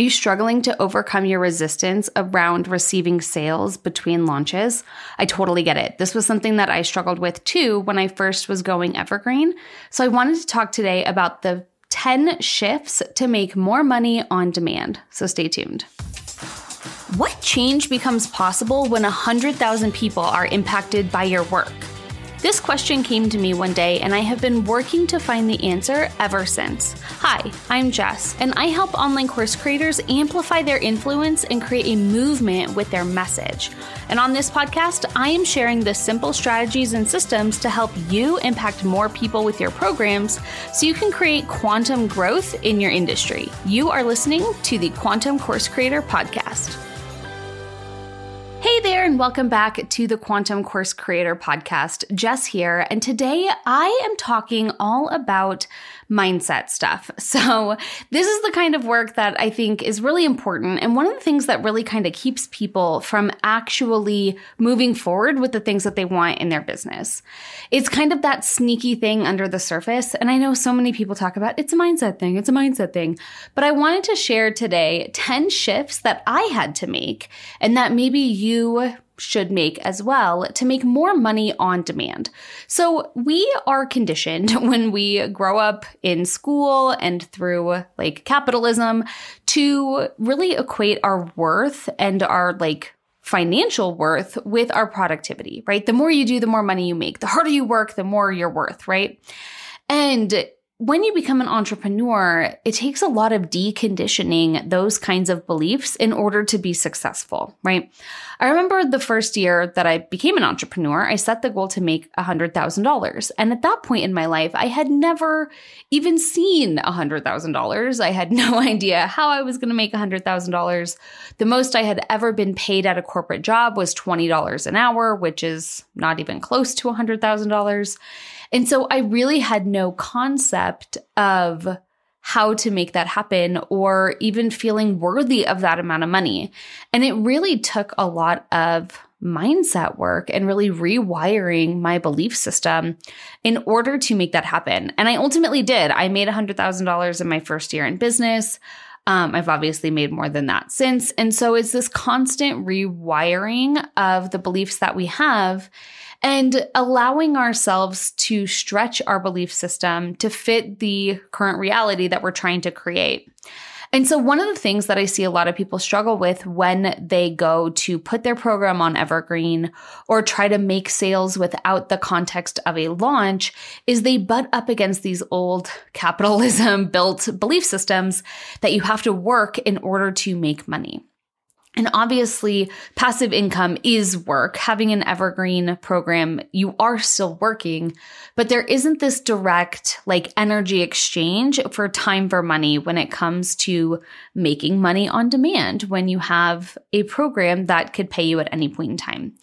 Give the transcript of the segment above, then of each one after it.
Are you struggling to overcome your resistance around receiving sales between launches? I totally get it. This was something that I struggled with too when I first was going evergreen. So I wanted to talk today about the 10 shifts to make more money on demand. So stay tuned. What change becomes possible when 100,000 people are impacted by your work? This question came to me one day, and I have been working to find the answer ever since. Hi, I'm Jess, and I help online course creators amplify their influence and create a movement with their message. And on this podcast, I am sharing the simple strategies and systems to help you impact more people with your programs so you can create quantum growth in your industry. You are listening to the Quantum Course Creator Podcast. And welcome back to the Quantum Course Creator Podcast. Jess here, and today I am talking all about mindset stuff. So, this is the kind of work that I think is really important. And one of the things that really kind of keeps people from actually moving forward with the things that they want in their business. It's kind of that sneaky thing under the surface. And I know so many people talk about it's a mindset thing, it's a mindset thing. But I wanted to share today 10 shifts that I had to make and that maybe you should make as well to make more money on demand. So we are conditioned when we grow up in school and through like capitalism to really equate our worth and our like financial worth with our productivity, right? The more you do, the more money you make. The harder you work, the more you're worth, right? And when you become an entrepreneur, it takes a lot of deconditioning those kinds of beliefs in order to be successful, right? I remember the first year that I became an entrepreneur, I set the goal to make $100,000. And at that point in my life, I had never even seen $100,000. I had no idea how I was going to make $100,000. The most I had ever been paid at a corporate job was $20 an hour, which is not even close to $100,000. And so I really had no concept of how to make that happen or even feeling worthy of that amount of money. And it really took a lot of mindset work and really rewiring my belief system in order to make that happen. And I ultimately did. I made $100,000 in my first year in business. Um, I've obviously made more than that since. And so it's this constant rewiring of the beliefs that we have and allowing ourselves to stretch our belief system to fit the current reality that we're trying to create. And so, one of the things that I see a lot of people struggle with when they go to put their program on Evergreen or try to make sales without the context of a launch is they butt up against these old capitalism built belief systems that you have to work in order to make money. And obviously, passive income is work. Having an evergreen program, you are still working, but there isn't this direct like energy exchange for time for money when it comes to making money on demand when you have a program that could pay you at any point in time.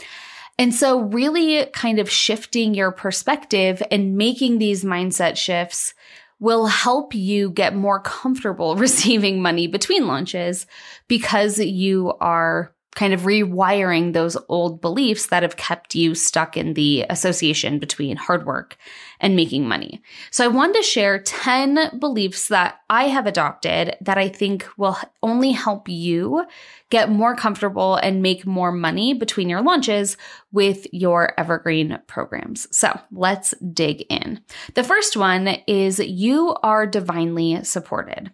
And so, really kind of shifting your perspective and making these mindset shifts will help you get more comfortable receiving money between launches because you are kind of rewiring those old beliefs that have kept you stuck in the association between hard work and making money. So I wanted to share 10 beliefs that I have adopted that I think will only help you get more comfortable and make more money between your launches with your evergreen programs. So let's dig in. The first one is you are divinely supported.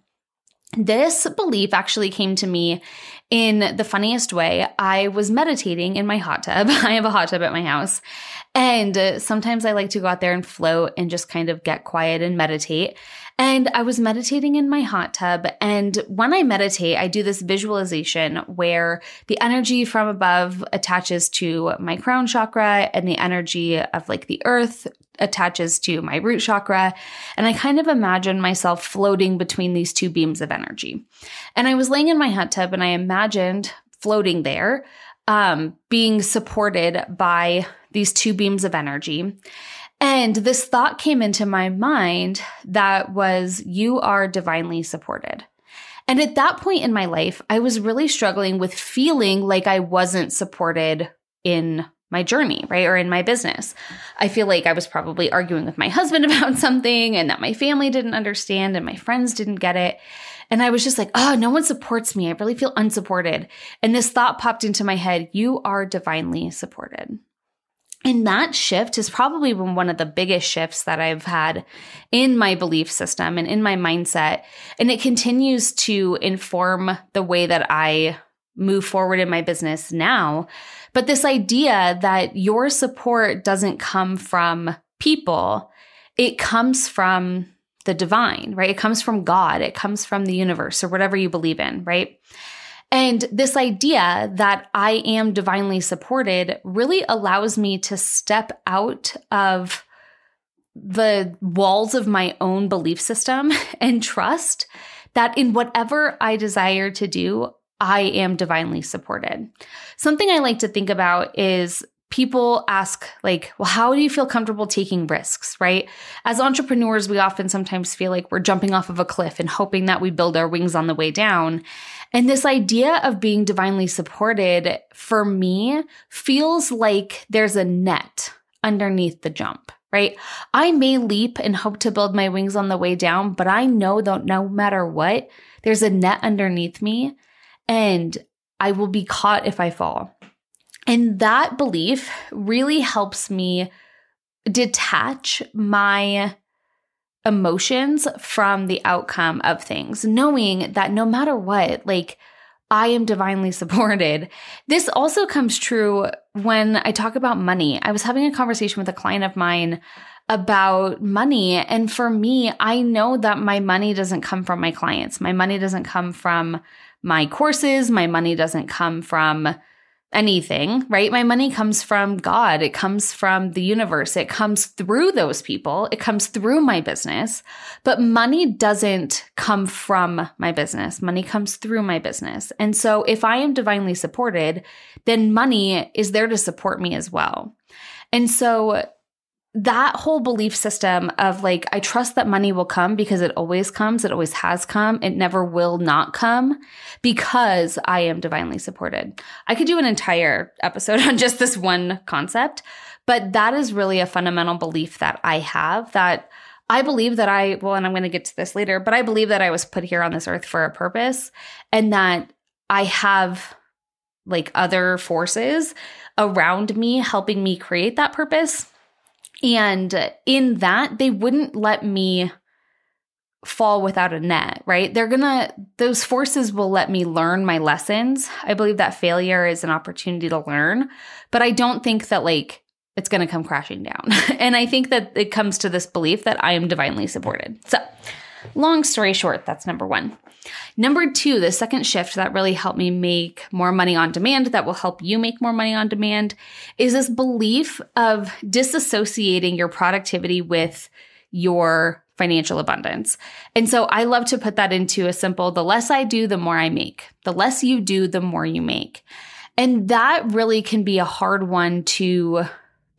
This belief actually came to me in the funniest way. I was meditating in my hot tub. I have a hot tub at my house. And uh, sometimes I like to go out there and float and just kind of get quiet and meditate. And I was meditating in my hot tub. And when I meditate, I do this visualization where the energy from above attaches to my crown chakra and the energy of like the earth attaches to my root chakra. And I kind of imagine myself floating between these two beams of energy. And I was laying in my hot tub and I imagined floating there, um, being supported by these two beams of energy. And this thought came into my mind that was, you are divinely supported. And at that point in my life, I was really struggling with feeling like I wasn't supported in my journey, right? Or in my business. I feel like I was probably arguing with my husband about something and that my family didn't understand and my friends didn't get it. And I was just like, oh, no one supports me. I really feel unsupported. And this thought popped into my head you are divinely supported. And that shift has probably been one of the biggest shifts that I've had in my belief system and in my mindset. And it continues to inform the way that I move forward in my business now. But this idea that your support doesn't come from people, it comes from the divine, right? It comes from God, it comes from the universe or whatever you believe in, right? And this idea that I am divinely supported really allows me to step out of the walls of my own belief system and trust that in whatever I desire to do, I am divinely supported. Something I like to think about is people ask like well how do you feel comfortable taking risks right as entrepreneurs we often sometimes feel like we're jumping off of a cliff and hoping that we build our wings on the way down and this idea of being divinely supported for me feels like there's a net underneath the jump right? I may leap and hope to build my wings on the way down, but I know that no matter what, there's a net underneath me and I will be caught if I fall. And that belief really helps me detach my emotions from the outcome of things, knowing that no matter what, like, I am divinely supported. This also comes true when I talk about money. I was having a conversation with a client of mine about money. And for me, I know that my money doesn't come from my clients. My money doesn't come from my courses. My money doesn't come from anything, right? My money comes from God. It comes from the universe. It comes through those people. It comes through my business. But money doesn't come from my business. Money comes through my business. And so if I am divinely supported, then money is there to support me as well. And so that whole belief system of like, I trust that money will come because it always comes, it always has come, it never will not come because I am divinely supported. I could do an entire episode on just this one concept, but that is really a fundamental belief that I have that I believe that I, well, and I'm going to get to this later, but I believe that I was put here on this earth for a purpose and that I have like other forces around me helping me create that purpose and in that, they wouldn't let me fall without a net, right? They're gonna, those forces will let me learn my lessons. I believe that failure is an opportunity to learn, but I don't think that like it's gonna come crashing down. and I think that it comes to this belief that I am divinely supported. So, long story short, that's number one. Number two, the second shift that really helped me make more money on demand, that will help you make more money on demand, is this belief of disassociating your productivity with your financial abundance. And so I love to put that into a simple the less I do, the more I make. The less you do, the more you make. And that really can be a hard one to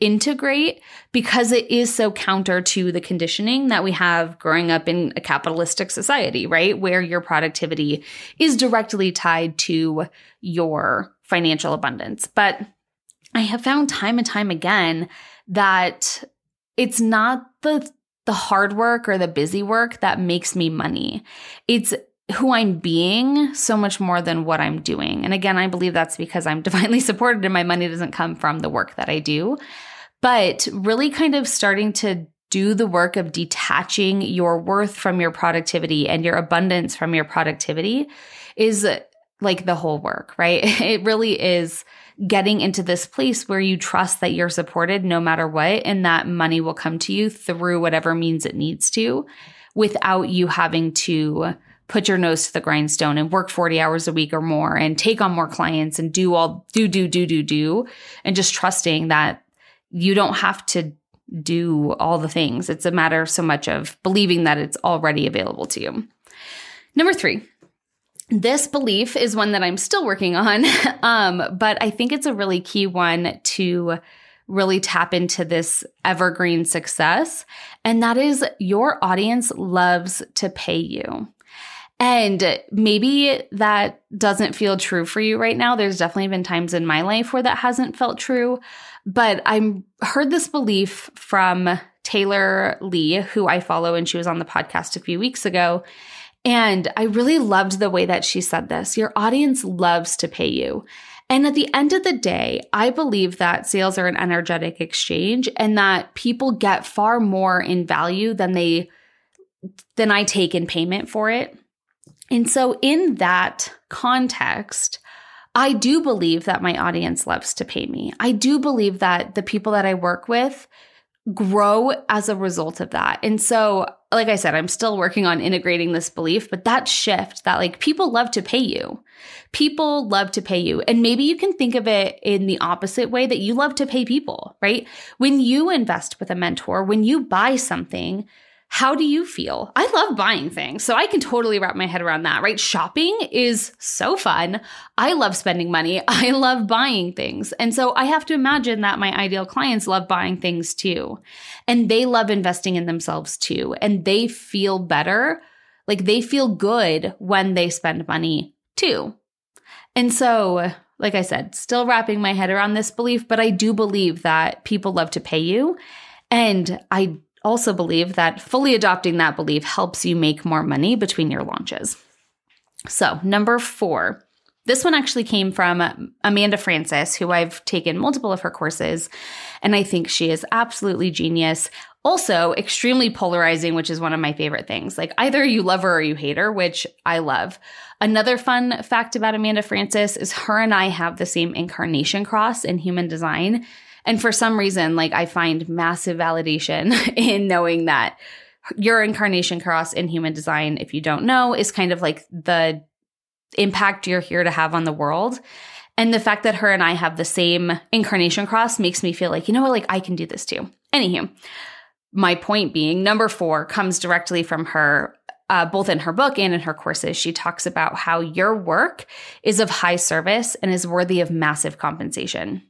integrate because it is so counter to the conditioning that we have growing up in a capitalistic society, right? Where your productivity is directly tied to your financial abundance. But I have found time and time again that it's not the the hard work or the busy work that makes me money. It's who I'm being so much more than what I'm doing. And again, I believe that's because I'm divinely supported and my money doesn't come from the work that I do. But really kind of starting to do the work of detaching your worth from your productivity and your abundance from your productivity is like the whole work, right? It really is getting into this place where you trust that you're supported no matter what and that money will come to you through whatever means it needs to without you having to put your nose to the grindstone and work 40 hours a week or more and take on more clients and do all do do do do do and just trusting that you don't have to do all the things. It's a matter so much of believing that it's already available to you. Number three, this belief is one that I'm still working on, um, but I think it's a really key one to really tap into this evergreen success. And that is your audience loves to pay you. And maybe that doesn't feel true for you right now. There's definitely been times in my life where that hasn't felt true. But I heard this belief from Taylor Lee, who I follow, and she was on the podcast a few weeks ago. And I really loved the way that she said this. Your audience loves to pay you. And at the end of the day, I believe that sales are an energetic exchange and that people get far more in value than they than I take in payment for it. And so in that context, I do believe that my audience loves to pay me. I do believe that the people that I work with grow as a result of that. And so, like I said, I'm still working on integrating this belief, but that shift that like people love to pay you. People love to pay you. And maybe you can think of it in the opposite way that you love to pay people, right? When you invest with a mentor, when you buy something, how do you feel? I love buying things, so I can totally wrap my head around that, right? Shopping is so fun. I love spending money. I love buying things. And so I have to imagine that my ideal clients love buying things too. And they love investing in themselves too. And they feel better, like they feel good when they spend money too. And so, like I said, still wrapping my head around this belief, but I do believe that people love to pay you. And I also believe that fully adopting that belief helps you make more money between your launches. So, number four, this one actually came from Amanda Frances, who I've taken multiple of her courses, and I think she is absolutely genius. Also, extremely polarizing, which is one of my favorite things. Like either you love her or you hate her, which I love. Another fun fact about Amanda Frances is her and I have the same incarnation cross in human design. And for some reason, like I find massive validation in knowing that your incarnation cross in human design, if you don't know, is kind of like the impact you're here to have on the world. And the fact that her and I have the same incarnation cross makes me feel like, you know what, like I can do this too. Anywho, my point being, number four comes directly from her uh, both in her book and in her courses, she talks about how your work is of high service and is worthy of massive compensation.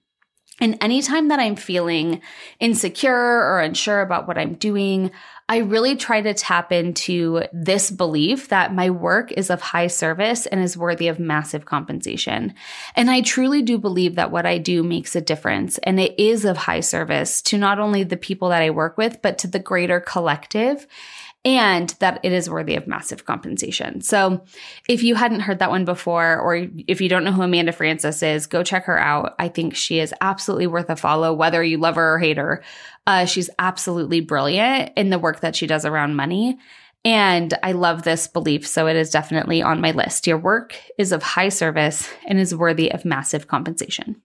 And anytime that I'm feeling insecure or unsure about what I'm doing, I really try to tap into this belief that my work is of high service and is worthy of massive compensation. And I truly do believe that what I do makes a difference and it is of high service to not only the people that I work with, but to the greater collective and that it is worthy of massive compensation. So if you hadn't heard that one before, or if you don't know who Amanda Frances is, go check her out. I think she is absolutely worth a follow, whether you love her or hate her. Uh, she's absolutely brilliant in the work that she does around money. And I love this belief. So it is definitely on my list. Your work is of high service and is worthy of massive compensation.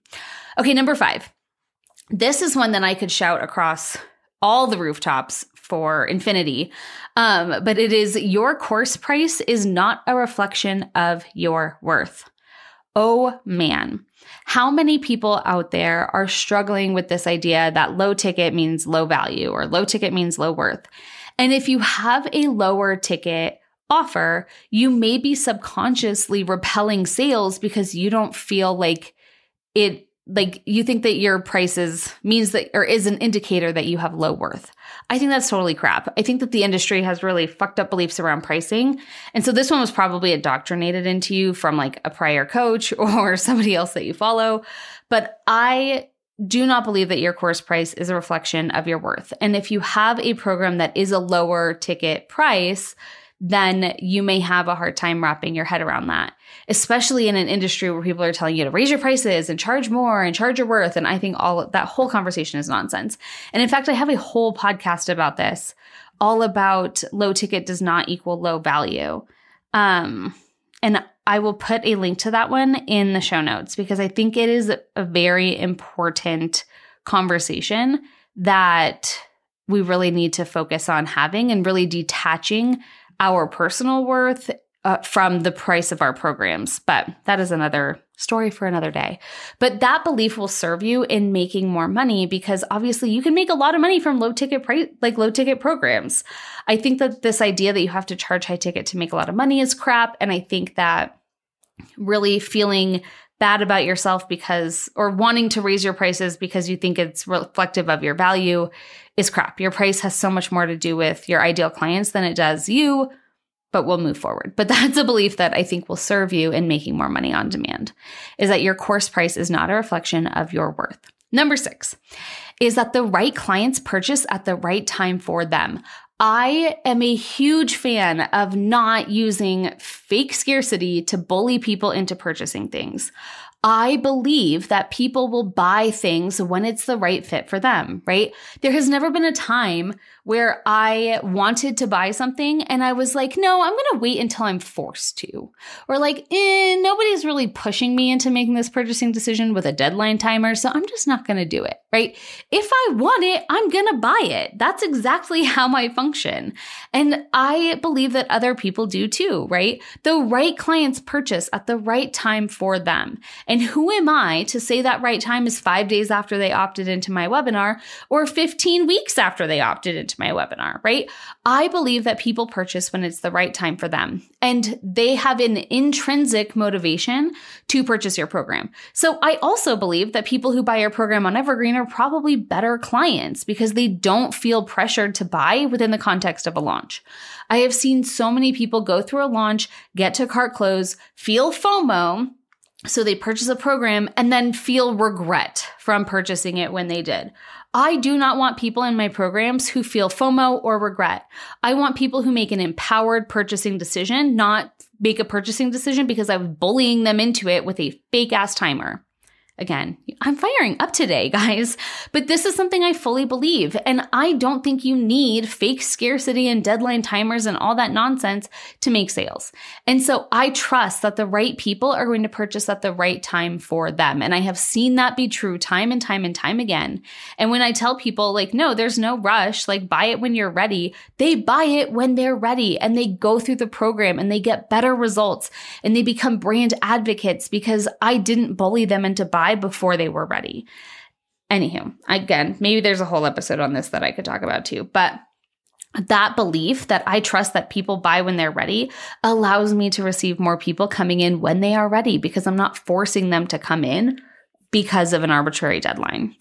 Okay, number five. This is one that I could shout across all the rooftops for infinity. Um, but it is your course price is not a reflection of your worth. Oh man, how many people out there are struggling with this idea that low ticket means low value or low ticket means low worth? And if you have a lower ticket offer, you may be subconsciously repelling sales because you don't feel like it like you think that your prices means that or is an indicator that you have low worth. I think that's totally crap. I think that the industry has really fucked up beliefs around pricing. And so this one was probably indoctrinated into you from like a prior coach or somebody else that you follow. But I do not believe that your course price is a reflection of your worth. And if you have a program that is a lower ticket price, then you may have a hard time wrapping your head around that, especially in an industry where people are telling you to raise your prices and charge more and charge your worth. And I think all that whole conversation is nonsense. And in fact, I have a whole podcast about this, all about low ticket does not equal low value. Um, and I will put a link to that one in the show notes because I think it is a very important conversation that we really need to focus on having and really detaching our personal worth uh, from the price of our programs. But that is another story for another day. But that belief will serve you in making more money because obviously you can make a lot of money from low ticket price, like low ticket programs. I think that this idea that you have to charge high ticket to make a lot of money is crap. And I think that really feeling bad about yourself because, or wanting to raise your prices because you think it's reflective of your value is crap. Your price has so much more to do with your ideal clients than it does you, but we'll move forward. But that's a belief that I think will serve you in making more money on demand is that your course price is not a reflection of your worth. Number six is that the right clients purchase at the right time for them. I am a huge fan of not using fake scarcity to bully people into purchasing things. I believe that people will buy things when it's the right fit for them, right? There has never been a time where I wanted to buy something and I was like, no, I'm going to wait until I'm forced to. Or like, eh, nobody's really pushing me into making this purchasing decision with a deadline timer, so I'm just not going to do it, right? If I want it, I'm going to buy it. That's exactly how I function. And I believe that other people do too, right? The right clients purchase at the right time for them. And who am I to say that right time is five days after they opted into my webinar or 15 weeks after they opted into my webinar, right? I believe that people purchase when it's the right time for them and they have an intrinsic motivation to purchase your program. So I also believe that people who buy your program on Evergreen are probably better clients because they don't feel pressured to buy within the context of a launch. I have seen so many people go through a launch, get to cart close, feel FOMO, so they purchase a program and then feel regret from purchasing it when they did. I do not want people in my programs who feel FOMO or regret. I want people who make an empowered purchasing decision, not make a purchasing decision because I was bullying them into it with a fake ass timer. Again, I'm firing up today, guys, but this is something I fully believe. And I don't think you need fake scarcity and deadline timers and all that nonsense to make sales. And so I trust that the right people are going to purchase at the right time for them. And I have seen that be true time and time and time again. And when I tell people, like, no, there's no rush, like, buy it when you're ready, they buy it when they're ready and they go through the program and they get better results and they become brand advocates because I didn't bully them into buying before they were ready. Anywho, again, maybe there's a whole episode on this that I could talk about too, but that belief that I trust that people buy when they're ready allows me to receive more people coming in when they are ready because I'm not forcing them to come in because of an arbitrary deadline.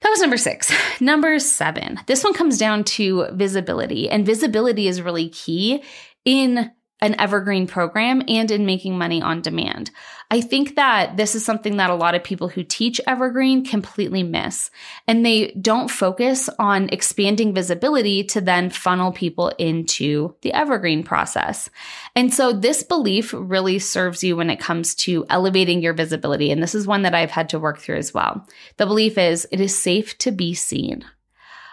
That was number six. Number seven. This one comes down to visibility, and visibility is really key in an evergreen program and in making money on demand. I think that this is something that a lot of people who teach evergreen completely miss. And they don't focus on expanding visibility to then funnel people into the evergreen process. And so this belief really serves you when it comes to elevating your visibility. And this is one that I've had to work through as well. The belief is it is safe to be seen.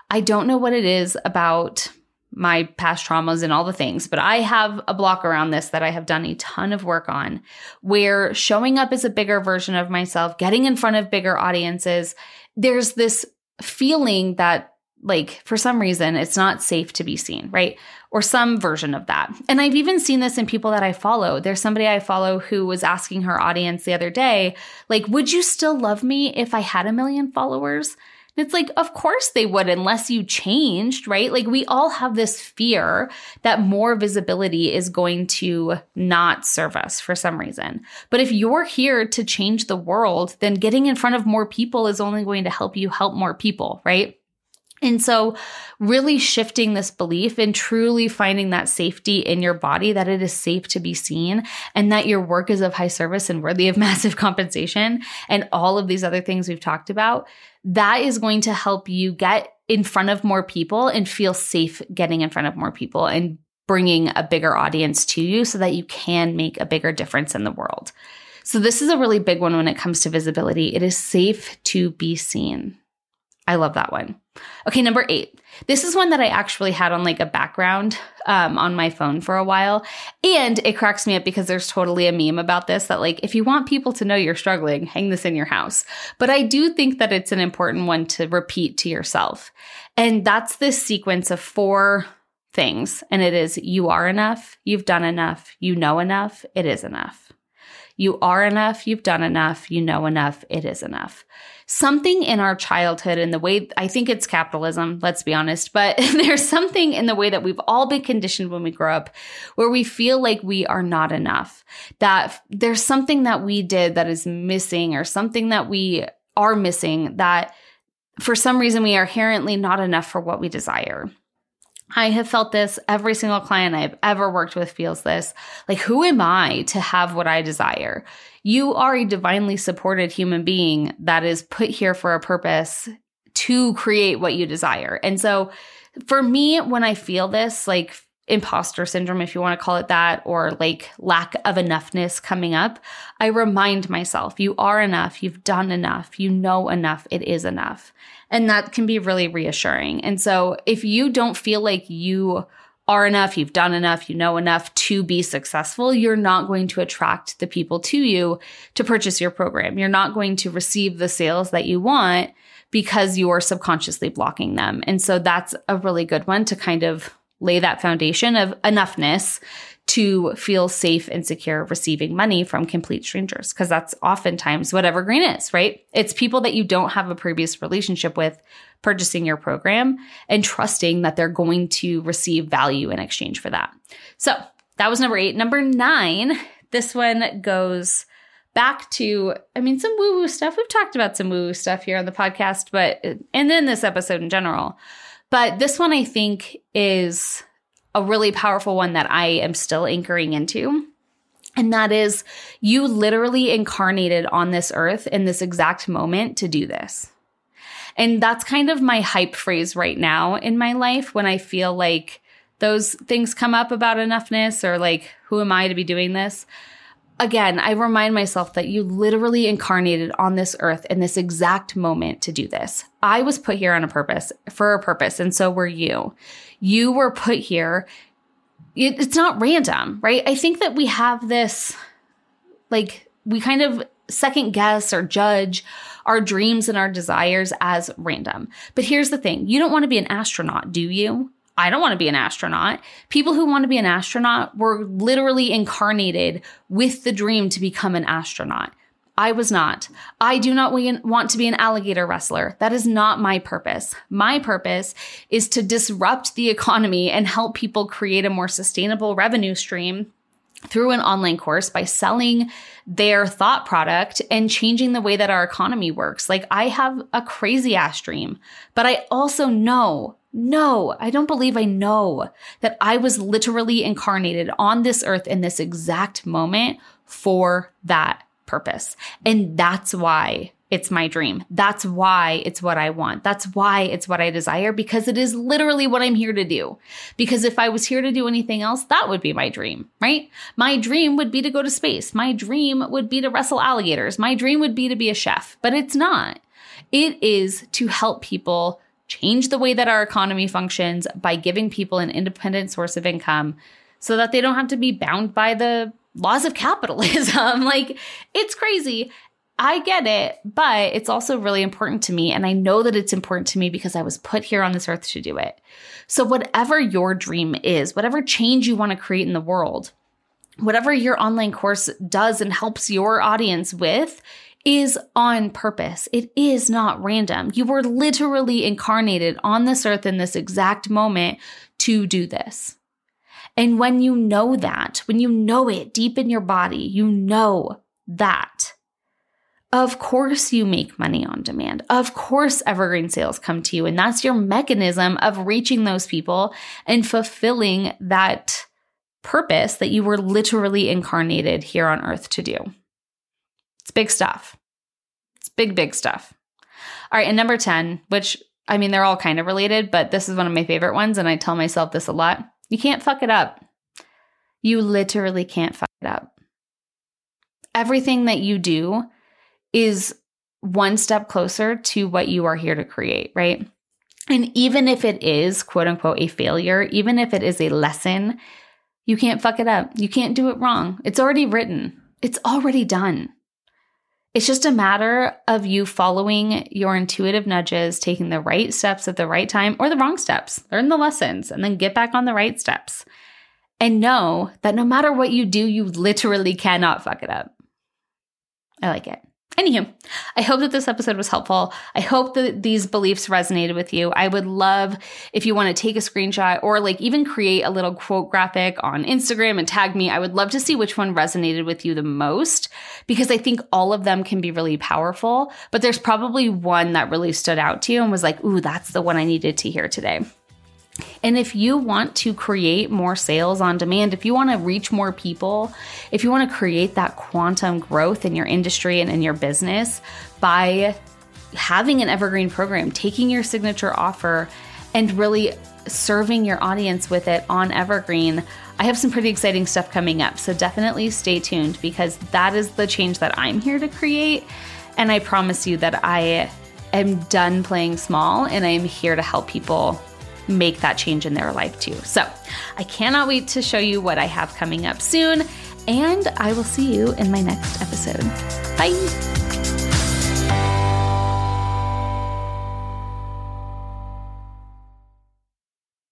I don't know what it is about my past traumas and all the things, but I have a block around this that I have done a ton of work on where showing up as a bigger version of myself, getting in front of bigger audiences, there's this feeling that like for some reason it's not safe to be seen, right? Or some version of that. And I've even seen this in people that I follow. There's somebody I follow who was asking her audience the other day, like, would you still love me if I had a million followers? It's like, of course they would, unless you changed, right? Like, we all have this fear that more visibility is going to not serve us for some reason. But if you're here to change the world, then getting in front of more people is only going to help you help more people, right? And so, really shifting this belief and truly finding that safety in your body that it is safe to be seen and that your work is of high service and worthy of massive compensation and all of these other things we've talked about, that is going to help you get in front of more people and feel safe getting in front of more people and bringing a bigger audience to you so that you can make a bigger difference in the world. So, this is a really big one when it comes to visibility. It is safe to be seen. I love that one. Okay, number eight. This is one that I actually had on like a background um, on my phone for a while. And it cracks me up because there's totally a meme about this that, like, if you want people to know you're struggling, hang this in your house. But I do think that it's an important one to repeat to yourself. And that's this sequence of four things. And it is you are enough, you've done enough, you know enough, it is enough. You are enough, you've done enough, you know enough, it is enough. Something in our childhood and the way I think it's capitalism, let's be honest, but there's something in the way that we've all been conditioned when we grow up where we feel like we are not enough, that there's something that we did that is missing or something that we are missing that for some reason we are inherently not enough for what we desire. I have felt this. Every single client I've ever worked with feels this. Like, who am I to have what I desire? You are a divinely supported human being that is put here for a purpose to create what you desire. And so, For me, when I feel this, like imposter syndrome, if you want to call it that, or like lack of enoughness coming up, I remind myself, you are enough, you've done enough, you know enough, it is enough. And that can be really reassuring. And so if you don't feel like you are enough, you've done enough, you know enough to be successful, you're not going to attract the people to you to purchase your program. You're not going to receive the sales that you want because you're subconsciously blocking them. And so that's a really good one to kind of lay that foundation of enoughness to feel safe and secure receiving money from complete strangers because that's oftentimes what evergreen is right? It's people that you don't have a previous relationship with purchasing your program and trusting that they're going to receive value in exchange for that. So that was number eight. Number nine this one goes back to i mean some woo woo stuff. We've talked about some woo woo stuff here on the podcast but and then this episode in general. But this one I think is a really powerful one that I am still anchoring into. And that is you literally incarnated on this earth in this exact moment to do this. And that's kind of my hype phrase right now in my life when I feel like those things come up about enoughness or like, who am I to be doing this? again, I remind myself that you literally incarnated on this earth in this exact moment to do this. I was put here on a purpose, for a purpose, and so were you. You were put here. it's not random, right? I think that we have this, like, we kind of second guess or judge our dreams and our desires as random. But here's the thing you don't want to be an astronaut, do you? I don't want to be an astronaut. People who want to be an astronaut were literally incarnated with the dream to become an astronaut. I was not. I do not want to be an alligator wrestler. That is not my purpose. My purpose is to disrupt the economy and help people create a more sustainable revenue stream through an online course by selling their thought product and changing the way that our economy works. Like I have a crazy ass dream, but I also know no, I don't believe I know that I was literally incarnated on this earth in this exact moment for that purpose. And that's why it's my dream. That's why it's what I want. That's why it's what I desire because it is literally what I'm here to do. Because if I was here to do anything else, that would be my dream, right? My dream would be to go to space. My dream would be to wrestle alligators. My dream would be to be a chef, but it's not. It is to help people change the way that our economy functions by giving people an independent source of income so that they don't have to be bound by the laws of capitalism. like, it's crazy. I get it, but it's also really important to me. And I know that it's important to me because I was put here on this earth to do it. So, whatever your dream is, whatever change you want to create in the world, whatever your online course does and helps your audience with, is on purpose. It is not random. You were literally incarnated on this earth in this exact moment to do this. And when you know that, when you know it deep in your body, you know that. Of course, you make money on demand. Of course, evergreen sales come to you. And that's your mechanism of reaching those people and fulfilling that purpose that you were literally incarnated here on earth to do. It's big stuff. It's big, big stuff. All right. And number 10, which I mean, they're all kind of related, but this is one of my favorite ones. And I tell myself this a lot you can't fuck it up. You literally can't fuck it up. Everything that you do is one step closer to what you are here to create, right? And even if it is quote unquote a failure, even if it is a lesson, you can't fuck it up. You can't do it wrong. It's already written, it's already done. It's just a matter of you following your intuitive nudges, taking the right steps at the right time or the wrong steps. Learn the lessons and then get back on the right steps. And know that no matter what you do, you literally cannot fuck it up. I like it. Anywho, I hope that this episode was helpful. I hope that these beliefs resonated with you. I would love if you want to take a screenshot or like even create a little quote graphic on Instagram and tag me. I would love to see which one resonated with you the most because I think all of them can be really powerful, but there's probably one that really stood out to you and was like, ooh, that's the one I needed to hear today. And if you want to create more sales on demand, if you want to reach more people, if you want to create that quantum growth in your industry and in your business by having an evergreen program, taking your signature offer and really serving your audience with it on Evergreen, I have some pretty exciting stuff coming up. So definitely stay tuned because that is the change that I'm here to create. And I promise you that I am done playing small and I'm here to help people make that change in their life too. So I cannot wait to show you what I have coming up soon. And I will see you in my next episode. Bye.